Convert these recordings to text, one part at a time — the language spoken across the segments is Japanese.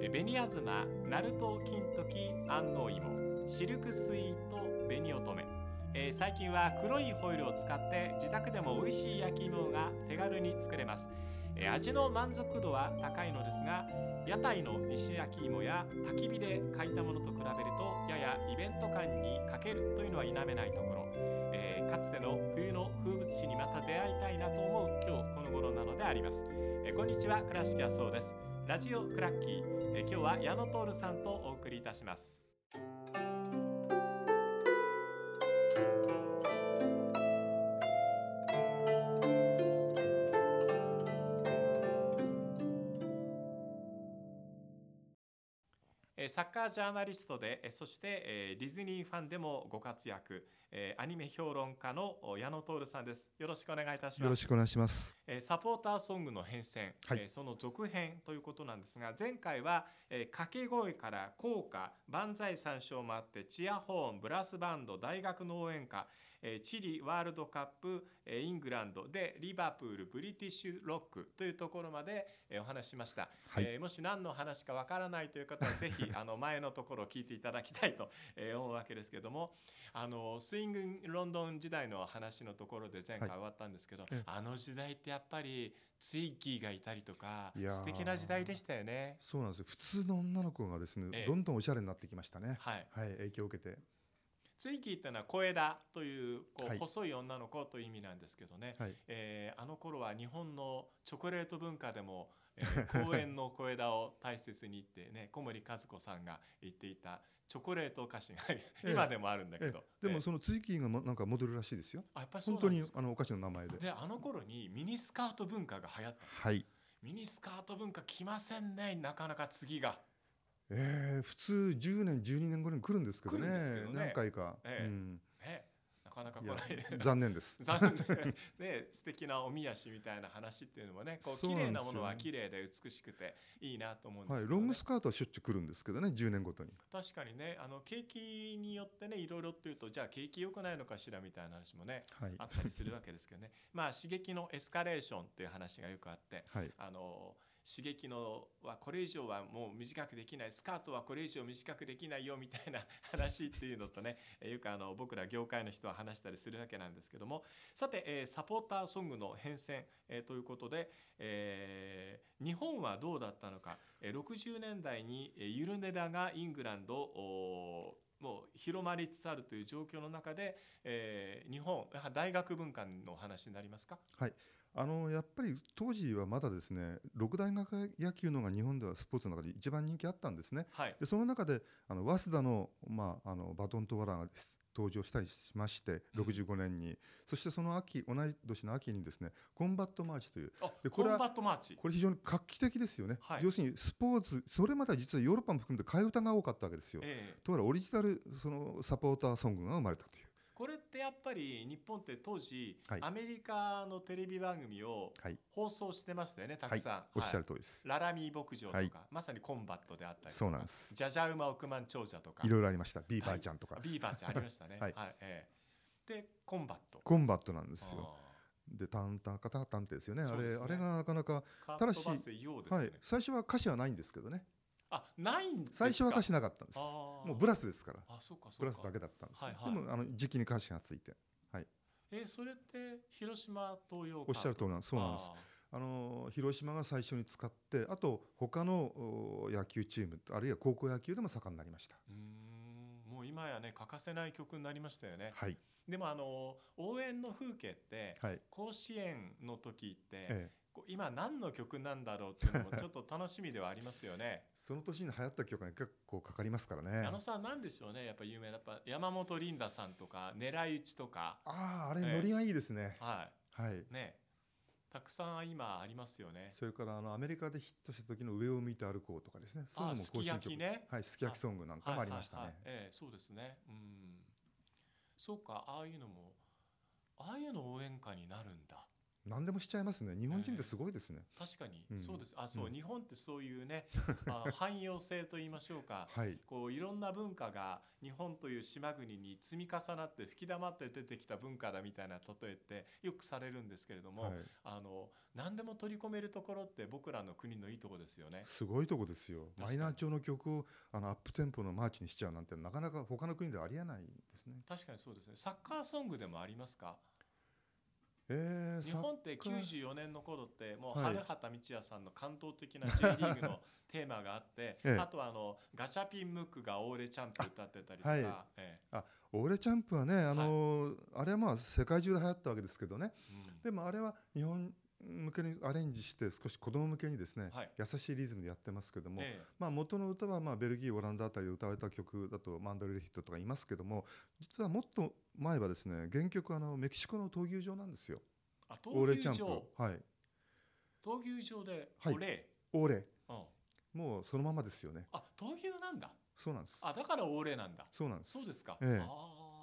え紅あずま、ナルト金時安納芋、シルクスイート紅乙女、えー最近は黒いホイルを使って自宅でも美味しい焼き芋が手軽に作れます、えー味の満足度は高いのですが屋台の石焼き芋や焚き火で炊いたものと比べるとややイベント感に欠けるというのは否めないところ、えーかつての冬の風物詩にまた出会いたいなと思う今日この頃なのであります、えこんにちは倉敷はそうです。ラジオクラッキー、えー今日は矢野徹さんとお送りいたします。カージャーナリストでえーそしてえーディズニーファンでもご活躍えーアニメ評論家のお矢野徹さんです。よろしくお願いいたします。よろしくお願いします。えーサポーターソングの変遷、はい。えーその続編ということなんですが前回は、えー掛け声から校歌万歳三唱もあってチアホーンブラスバンド大学の応援歌、えーチリワールドカップ、えーイングランドでリバプールブリティッシュロックというところまで、えーお話ししました、はいえーもし何の話かわからないという方は ぜひあの前のところを聞いていただきたいとえー思うわけですけどもあのスイングロンドン時代の話のところで前回終わったんですけど、ええあの時代ってやっぱりツイッギーがいたりとか素敵な時代でしたよね。そうなんですよ。普通の女の子がですね、ええどんどんおしゃれになってきましたね。はい、はい、影響を受けて。ツイッギーっていうのは小枝というこう、はい細い女の子という意味なんですけどね、はい。えーあの頃は日本のチョコレート文化でも、えー 公園の小枝を大切にってね小森和子さんが言っていたチョコレートお菓子が今でもあるんだけど、ええでえーもそのツイキーがもなんかモデルらしいですよ。あやっぱりそう本当にあのお菓子の名前で。であの頃にミニスカート文化が流行ったはい。ミニスカート文化来ませんねなかなか次が。えー、普通10年12年後に来るんですけどね。ね何回か。ええうん。ね、なかなか来いやない。残念です。残念ね素敵なおみ足みたいな話っていうのもねこう綺麗なものは綺麗で美しくていいなと思うんですはい。けど、ねロングスカートはしょっちゅう来るんですけどね、10年ごとに。確かにねあの景気によってねいろいろっていうとじゃあ景気良くないのかしらみたいな話もねはいあ。ったりするわけですけどねまあ刺激のエスカレーションっていう話がよくあってはい。あの刺激のはこれ以上はもう短くできない。スカートはこれ以上短くできないよみたいな話っていうのとね よくあの僕ら業界の人は話したりするわけなんですけども。さて、えサポーターソングの変遷、えということで、えー日本はどうだったのか、60年代にえーユルネバがイングランドもう広まりつつあるという状況の中で、えー日本やはり大学文化のお話になりますか？はい、あのやっぱり当時はまだですね六大学野球のが日本ではスポーツの中で一番人気あったんですね。はい。でその中であの早稲田の,、まあ、あのバトントワラーがです登場したりしまして65年に、そしてその秋同じ年の秋にですねコンバットマーチという。あでこれはコンバットマーチ。これ非常に画期的ですよね、はい。要するにスポーツそれまでは実はヨーロッパも含めて替え歌が多かったわけですよ。ええ。ところがオリジナルそのサポーターソングが生まれたという。これってやっぱり日本って当時、はい。アメリカのテレビ番組をはい、放送してましたよねたはい。くさん、、おっしゃるはい通りです。ララミー牧場とか、はい。まさにコンバットであったりそうなんです。ジャジャウマ億万長者とか。いろいろありました。ビーバーちゃんとか、ビーバーちゃんありましたね。はい。ええ。でコンバット。コンバットなんですよ。あで、タンタンカタタンってですよね。あれ、あれがなかなか、ただしね、はい、最初は歌詞はないんですけどね。あないんですか？最初は歌詞なかったんです。もうブラスですから。あそうかそうかブラスだけだったんですよ。はいはいでも、あの時期に歌詞がついて。はい、えそれって広島東洋おっしゃる通りなんです。そうなんです。あの広島が最初に使って、あと他のお野球チーム、あるいは高校野球でも盛んになりました。うーんもう今やね欠かせない曲になりましたよねはい、でもあの応援の風景って、はい、甲子園の時って、ええ、今何の曲なんだろうっていうのもちょっと楽しみではありますよね。その年に流行った曲が結構かかりますからね。あのさ何でしょうねやっぱ有名なやっぱ山本リンダさんとか狙い撃ちとかああ、あれ、ええノリがいいですね。ははいい。ねたくさん今ありますよね。それからあのアメリカでヒットした時の上を向いて歩こうとかですね。そういうのもすき焼きねはい、すき焼きソングなんかもありましたはいはいはいね。ええそうですね。うん。そうかああいうのもああいうの応援歌になるんだ。何でもしちゃいますね。日本人ってすごいですね、確かに、うん。そうです。あそう、うん。日本ってそういうねあ 汎用性と言いましょうか。はい。こういろんな文化が日本という島国に積み重なって吹き溜まって出てきた文化だみたいな例えってよくされるんですけれども、はい。あの何でも取り込めるところって僕らの国のいいところですよね。すごいとこですよ。マイナー調の曲をあのアップテンポのマーチにしちゃうなんてなかなか他の国ではありえないですね。確かにそうですね。サッカーソングでもありますか？えー、日本ってサッカー。94年の頃ってもうはい。春畑道也さんの感動的な J リーグのテーマがあって、ええ。あとはあのガチャピンムックがオーレチャンプ歌ってたりとか、はい。えオーレチャンプはねあのーあれはまあ世界中で流行ったわけですけどね。えうん。でもあれは日本向けにアレンジして少し子供向けにですね、はい。優しいリズムでやってますけども、ええ。まあ、元の歌はまあベルギーオランダあたりで歌われた曲だとマンドレルヒットとか言いますけども実はもっと前はですね原曲はあのメキシコの闘牛場なんですよ。あ闘牛場。プはい。闘牛場ではい。オレ、オーレ。うん、もうそのままですよね。あ闘牛なんだ。そうなんです。あだからオーレなんだ。そうなんです。そうですか、ええ。あ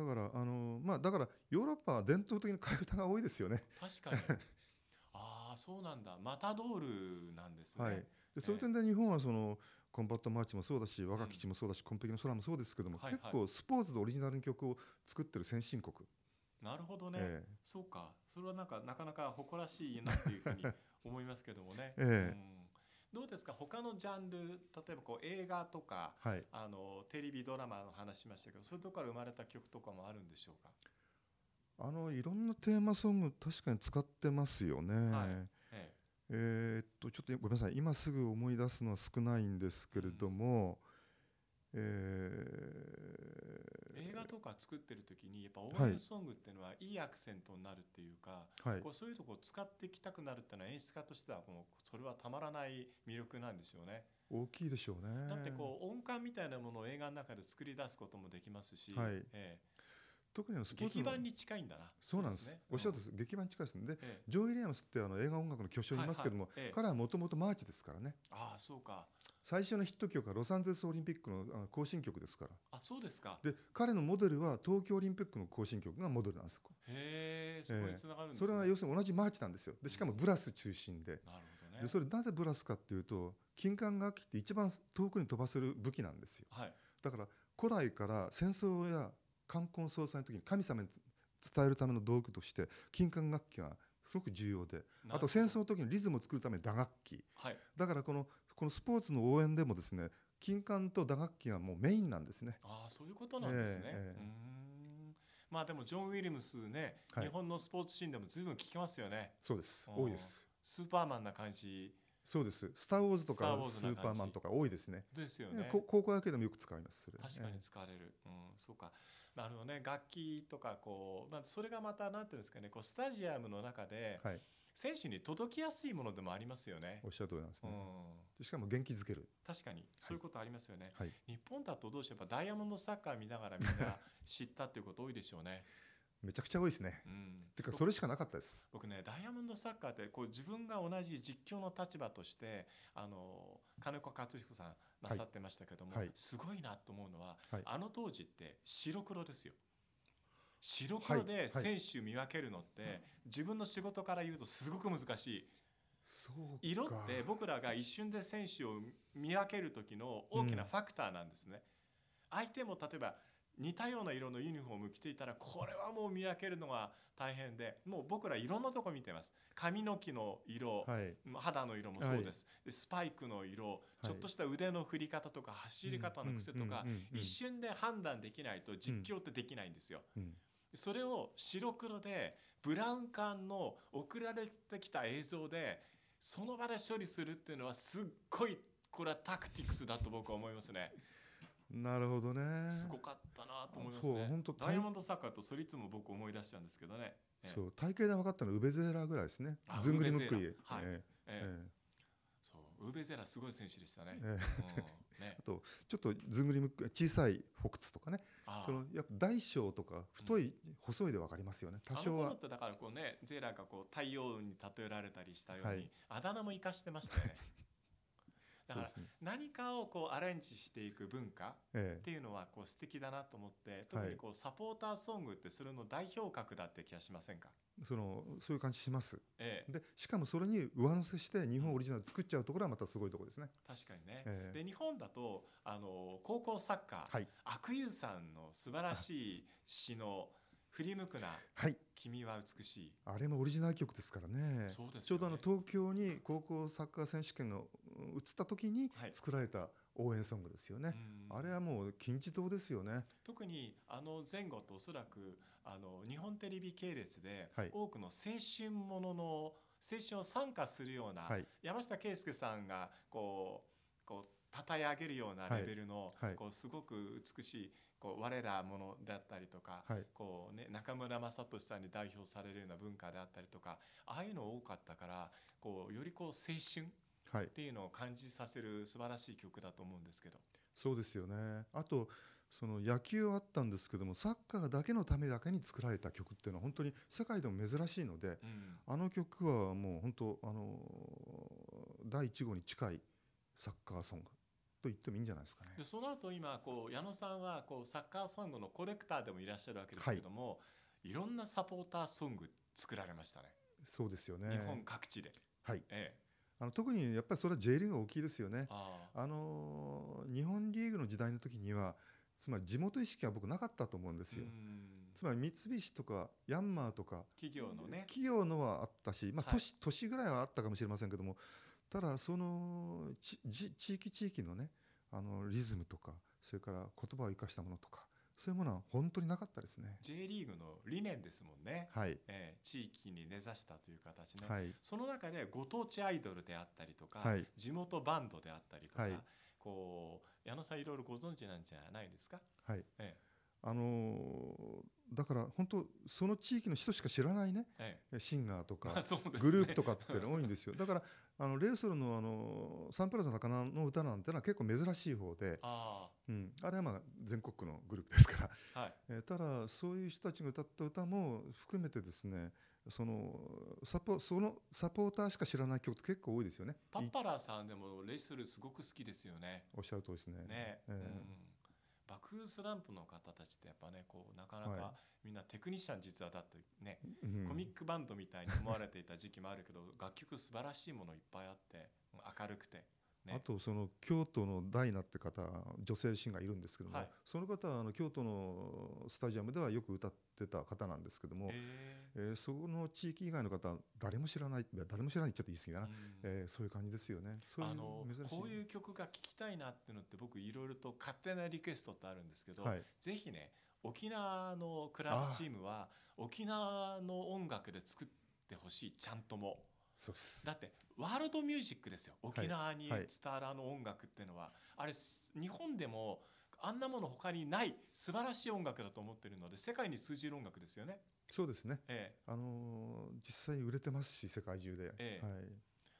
だからあのまあだからヨーロッパは伝統的に替え歌が多いですよね。ー確かに。ああそうなんだ。マタドールなんですね、はい。でそういう点で日本はそのコンバットマーチもそうだし若き血もそうだし、コンペキの空もそうですけども、はいはい。結構スポーツでオリジナルの曲を作ってる先進国、なるほどね、え。そうか。それはなんかなかなか誇らしいなっていうふうに思いますけどもね、ええ。うんどうですか？他のジャンル例えばこう映画とかえはい。あのテレビドラマの話しましたけどそういうところから生まれた曲とかもあるんでしょうか、あのいろんなテーマソング確かに使ってますよね。はい。え。えーっとちょっとごめんなさい。今すぐ思い出すのは少ないんですけれども、ええ映画とか作ってる時にやっぱ応はい援ソングっていうのはいいアクセントになるっていうか、ーはいこうそういうとこを使っていきたくなるっていうのは演出家としてはもうそれはたまらない魅力なんですよね。大きいでしょうね。だってこう音感みたいなものを映画の中で作り出すこともできますし、はいえ特にスポーツの劇版に近いんだな。そうなんです。ね。おっしゃるとりです。劇版に近いですね。でええ。ジョー・ウィリアムスってあの映画音楽の巨匠いますけども、はいはい。ええ。彼はもともとマーチですからね。ああそうか。最初のヒット曲はロサンゼルスオリンピックの行進曲ですから。あそうですか。で彼のモデルは東京オリンピックの行進曲がモデルなんですへえそこに繋がるんですね。それは要するに同じマーチなんですよ。でしかもブラス中心で。なるほどね。でそれなぜブラスかっていうと金管楽器って一番遠くに飛ばせる武器なんですよ。はい。だから古代から戦争や冠婚葬祭の時に神様に伝えるための道具として金管楽器がすごく重要であと戦争の時にリズムを作るために打楽器。はい。だからこのこのスポーツの応援でもですね金管と打楽器がもうメインなんですね。ああそういうことなんですね。えええーん。まあでもジョン・ウィリアムスね、はい。日本のスポーツシーンでも随分聞きますよね。そうです。多いです。スーパーマンな感じ。そうです。スター・ウォーズとかスーパーマンとか多いですね。ですよね。こ高校野球でもよく使います。確かに使われる、うん、そうかなるほどね。楽器とかこう、まあ、それがまたなんていうんですかね。こうスタジアムの中で選手に届きやすいものでもありますよね。お。っしゃる通りなんですね、うん、でしかも元気づける。確かに。そういうことありますよね。はい。日本だとどうしてやっぱダイヤモンドサッカー見ながらみんな知ったっていうこと多いでしょうね。めちゃくちゃ多いですね。うん、てかそれしかなかったです。僕ねダイヤモンドサッカーってこう自分が同じ実況の立場としてあの金子克彦さんなさってましたけども、はい。すごいなと思うのは、はい。あの当時って白黒ですよ。白黒ではい。選手見分けるのって、自分の仕事から言うとすごく難しい。そうか。色って僕らが一瞬で選手を見分ける時の大きなファクターなんですね、相手も例えば似たような色のユニフォーム着ていたらこれはもう見分けるのが大変でもう僕らいろんなとこ見てます。髪の毛の色、はい。肌の色もそうです、でスパイクの色、い。ちょっとした腕の振り方とか走り方の癖とか、うんうんうんうん一瞬で判断できないと実況ってできないんですよ。うん。それを白黒でブラウン管の送られてきた映像でその場で処理するっていうのはすっごいこれはタクティクスだと僕は思いますね。なるほどね。すごかったなと思いますそうね本当。ダイヤモンドサッカーとそれいつも僕思い出しちゃうんですけどね。ええ。そう体型で分かったのはウベゼーラーぐらいですね。あずんぐりむっくりウベゼーラ。ーはい。ええ。ええ。そうウーベゼラすごい選手でしたね。ね。あとちょっとずんぐりむっくり小さい北斗とかね。そのやっぱ大小とか太い、細いで分かりますよね。多少は。だからこうねゼーラがこう太陽に例えられたりしたように、はい。あだ名も生かしてましたよね。だから何かをこうアレンジしていく文化っえ。ていうのはこう素敵だなと思って特にこうサポーターソングってそれの代表格だって気がしませんか、そのそういう感じします。ええ。でしかもそれに上乗せして日本オリジナル作っちゃうところはまたすごいところですね。確かにね、ええ。で日本だとあの高校サッカー、はい。悪友さんの素晴らしい詩の振り向くなはい。君は美しい、あれもオリジナル曲ですからね。ね。ちょうどあの東京に高校サッカー選手権がうん移った時にはい。作られた応援ソングですよね、うん。あれはもう金字塔ですよね。特にあの前後とおそらくあの日本テレビ系列ではい。多くの青春ものの青春を参加するような、はい。山下圭介さんがこうこう称え上げるようなレベルの、はいはい。こうすごく美しいこう我らものだったりとか、はい。こうね、中村雅俊さんに代表されるような文化であったりとかああいうの多かったからこうよりこう青春っはいていうのを感じさせる素晴らしい曲だと思うんですけど。そうですよねあとその野球はあったんですけどもサッカーだけのためだけに作られた曲っていうのは本当に世界でも珍しいのでうんあの曲はもう本当あの第一号に近いサッカーソングと言ってもいいんじゃないですかねで。その後今こう矢野さんはこうサッカーソングのコレクターでもいらっしゃるわけですけども、い、ろんなサポーターソング作られましたね、そうですよね。日本各地で、はい。ええ、あの特にやっぱりそれは J リーグが大きいですよね。あの日本リーグの時代の時にはつまり地元意識は僕なかったと思うんですよ。うんつまり三菱とかヤンマーとか企業のね企業のはあったし、まあ、はい都市都市ぐらいはあったかもしれませんけどもただその地域地域のねあのリズムとかそれから言葉を生かしたものとかそういうものは本当になかったですね。J リーグの理念ですもんね、はい、ええ、地域に根ざしたという形ね、はい、その中でご当地アイドルであったりとか、はい。地元バンドであったりとか、はい。こう矢野さんいろいろご存知なんじゃないですか、はい。えあのーだから本当その地域の人しか知らないねええ。シンガーとか グループとかって多いんですよ。だからあのレイソルのあのサンプラザ中野の歌なんてのは結構珍しい方で、あうん、あれはまあ全国区のグループですから。あはい。えーただそういう人たちが歌った歌も含めてですねそのサポそのサポーターしか知らない曲って結構多いですよね。いパッパラーさんでもレイスルすごく好きですよね。おっしゃる通りですね。ね、えーうん、爆風スランプの方たちってやっぱねこうなかなはかみんなテクニシャン実はだってね、うん。コミックバンドみたいに思われていた時期もあるけど楽曲素晴らしいものいっぱいあって明るくて、ね、あとその京都のダイナって方女性シンガーいるんですけども、はい。その方はあの京都のスタジアムではよく歌ってた方なんですけども、へえーその地域以外の方は誰も知らない誰も知らないちゃって言い過ぎだな、ーうん。えーそういう感じですよね。そういうあの珍しい。こういう曲が聴きたいなっていうのって僕いろいろと勝手なリクエストってあるんですけど、はい。ぜひね沖縄のクラブチームは沖縄の音楽で作ってほしいちゃんともそうです。だってワールドミュージックですよ。沖縄にはい伝わるあの音楽っていうのは、あれす日本でもあんなもの他にない素晴らしい音楽だと思ってるので世界に通じる音楽ですよね。そうですね。ええ、あのー実際売れてますし世界中で、ええ。はい、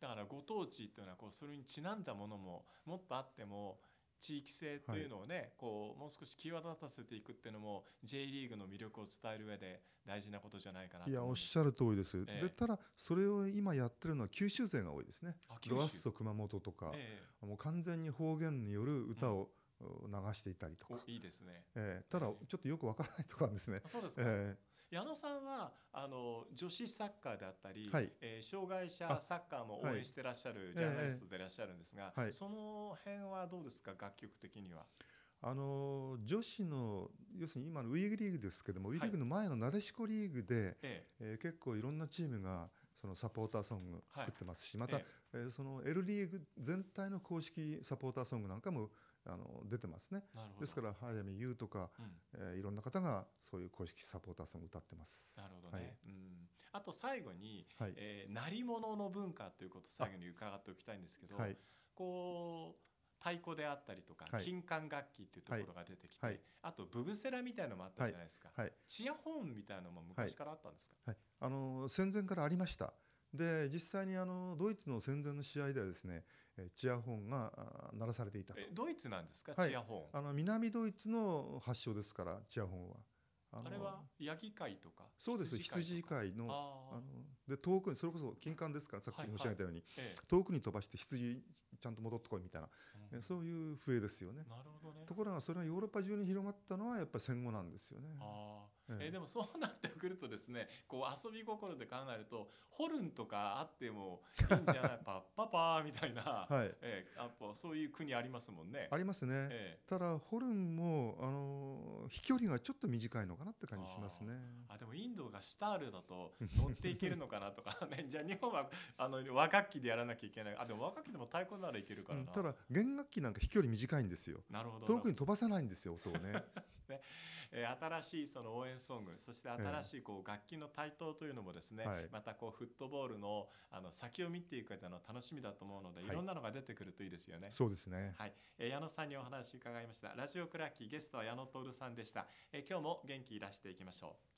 だからご当地っていうのはこうそれにちなんだものももっとあっても地域性っていうのをね、こうもう少し際立たせていくっていうのも J リーグの魅力を伝える上で大事なことじゃないかなといやおっしゃる通りです、ええ。でただそれを今やってるのは九州勢が多いですね。ロアッソ熊本とか、ええ。もう完全に方言による歌を流していたりとか、おいいですね。ええ。ただええ。ちょっとよくわからないとかですね、あそうですか。え矢野さんはあの女子サッカーであったり、はい。えー障害者あサッカーも応はい。援してらっしゃるジャーナリストでいらっしゃるんですが、ええ。はい。その辺はどうですか楽曲的には？えあのー女子の要するに今のウィーグリーグですけども、ウィーグの前のなでしこリーグで、ええ。ー結構いろんなチームがそのサポーターソング作ってますし、また、え。えーその L リーグ全体の公式サポーターソングなんかもあの出てますね。えなるほど。ですから早見優とか、うんえーいろんな方がそういう公式サポーターソング歌ってます。なるほどね。はいうん。あと最後に、はいえー鳴り物の文化ということを最後に伺っておきたいんですけど、はいこう太鼓であったりとか、はい金管楽器っていうところが出てきて、はいあとブブセラみたいのもあったじゃないですか。はいチアホーンみたいなのも昔からあったんですか？はい、あの戦前からありました。で実際にあのドイツの戦前の試合ではですね、えーチアホンが鳴らされていたと。え。ドイツなんですか、はい。チアホーン。あの南ドイツの発祥ですからチアホンは。あれはヤギ飼いとか？そうです。羊とか？飼いのああので遠くにそれこそ金管ですからさっきはい申し上げたように、え遠くに飛ばして羊ちゃんと戻ってこいみたいな、ええそういう笛ですよね。なるほどね。ところがそれがヨーロッパ中に広まったのはやっぱり戦後なんですよね。ああえええーでもそうなってくるとですねこう遊び心で考えるとホルンとかあってもいいんじゃない？パッパパーみたいな、はい。えーやっぱそういう国ありますもんね。ありますね、えただホルンも、あのー飛距離がちょっと短いのかなって感じしますね。ー。あでもインドがシタールだと乗っていけるのかなとか ねじゃあ日本はあの和楽器でやらなきゃいけない。あでも和楽器でも太鼓ならいけるからな、うんただ弦楽器なんか飛距離短いんですよ。なるほど。遠くに飛ばさないんですよ音をね。えー新しいその応援ソングそして新しいこう楽器の台頭というのもですね、はいまたこうフットボールのあの先を見ていくの楽しみだと思うので、はいい、ろんなのが出てくるといいですよね。そうですねはい、えー矢野さんにお話伺いました。ラジオクラッキーゲストは矢野徹さんでした。えー今日も元気いらしていきましょう。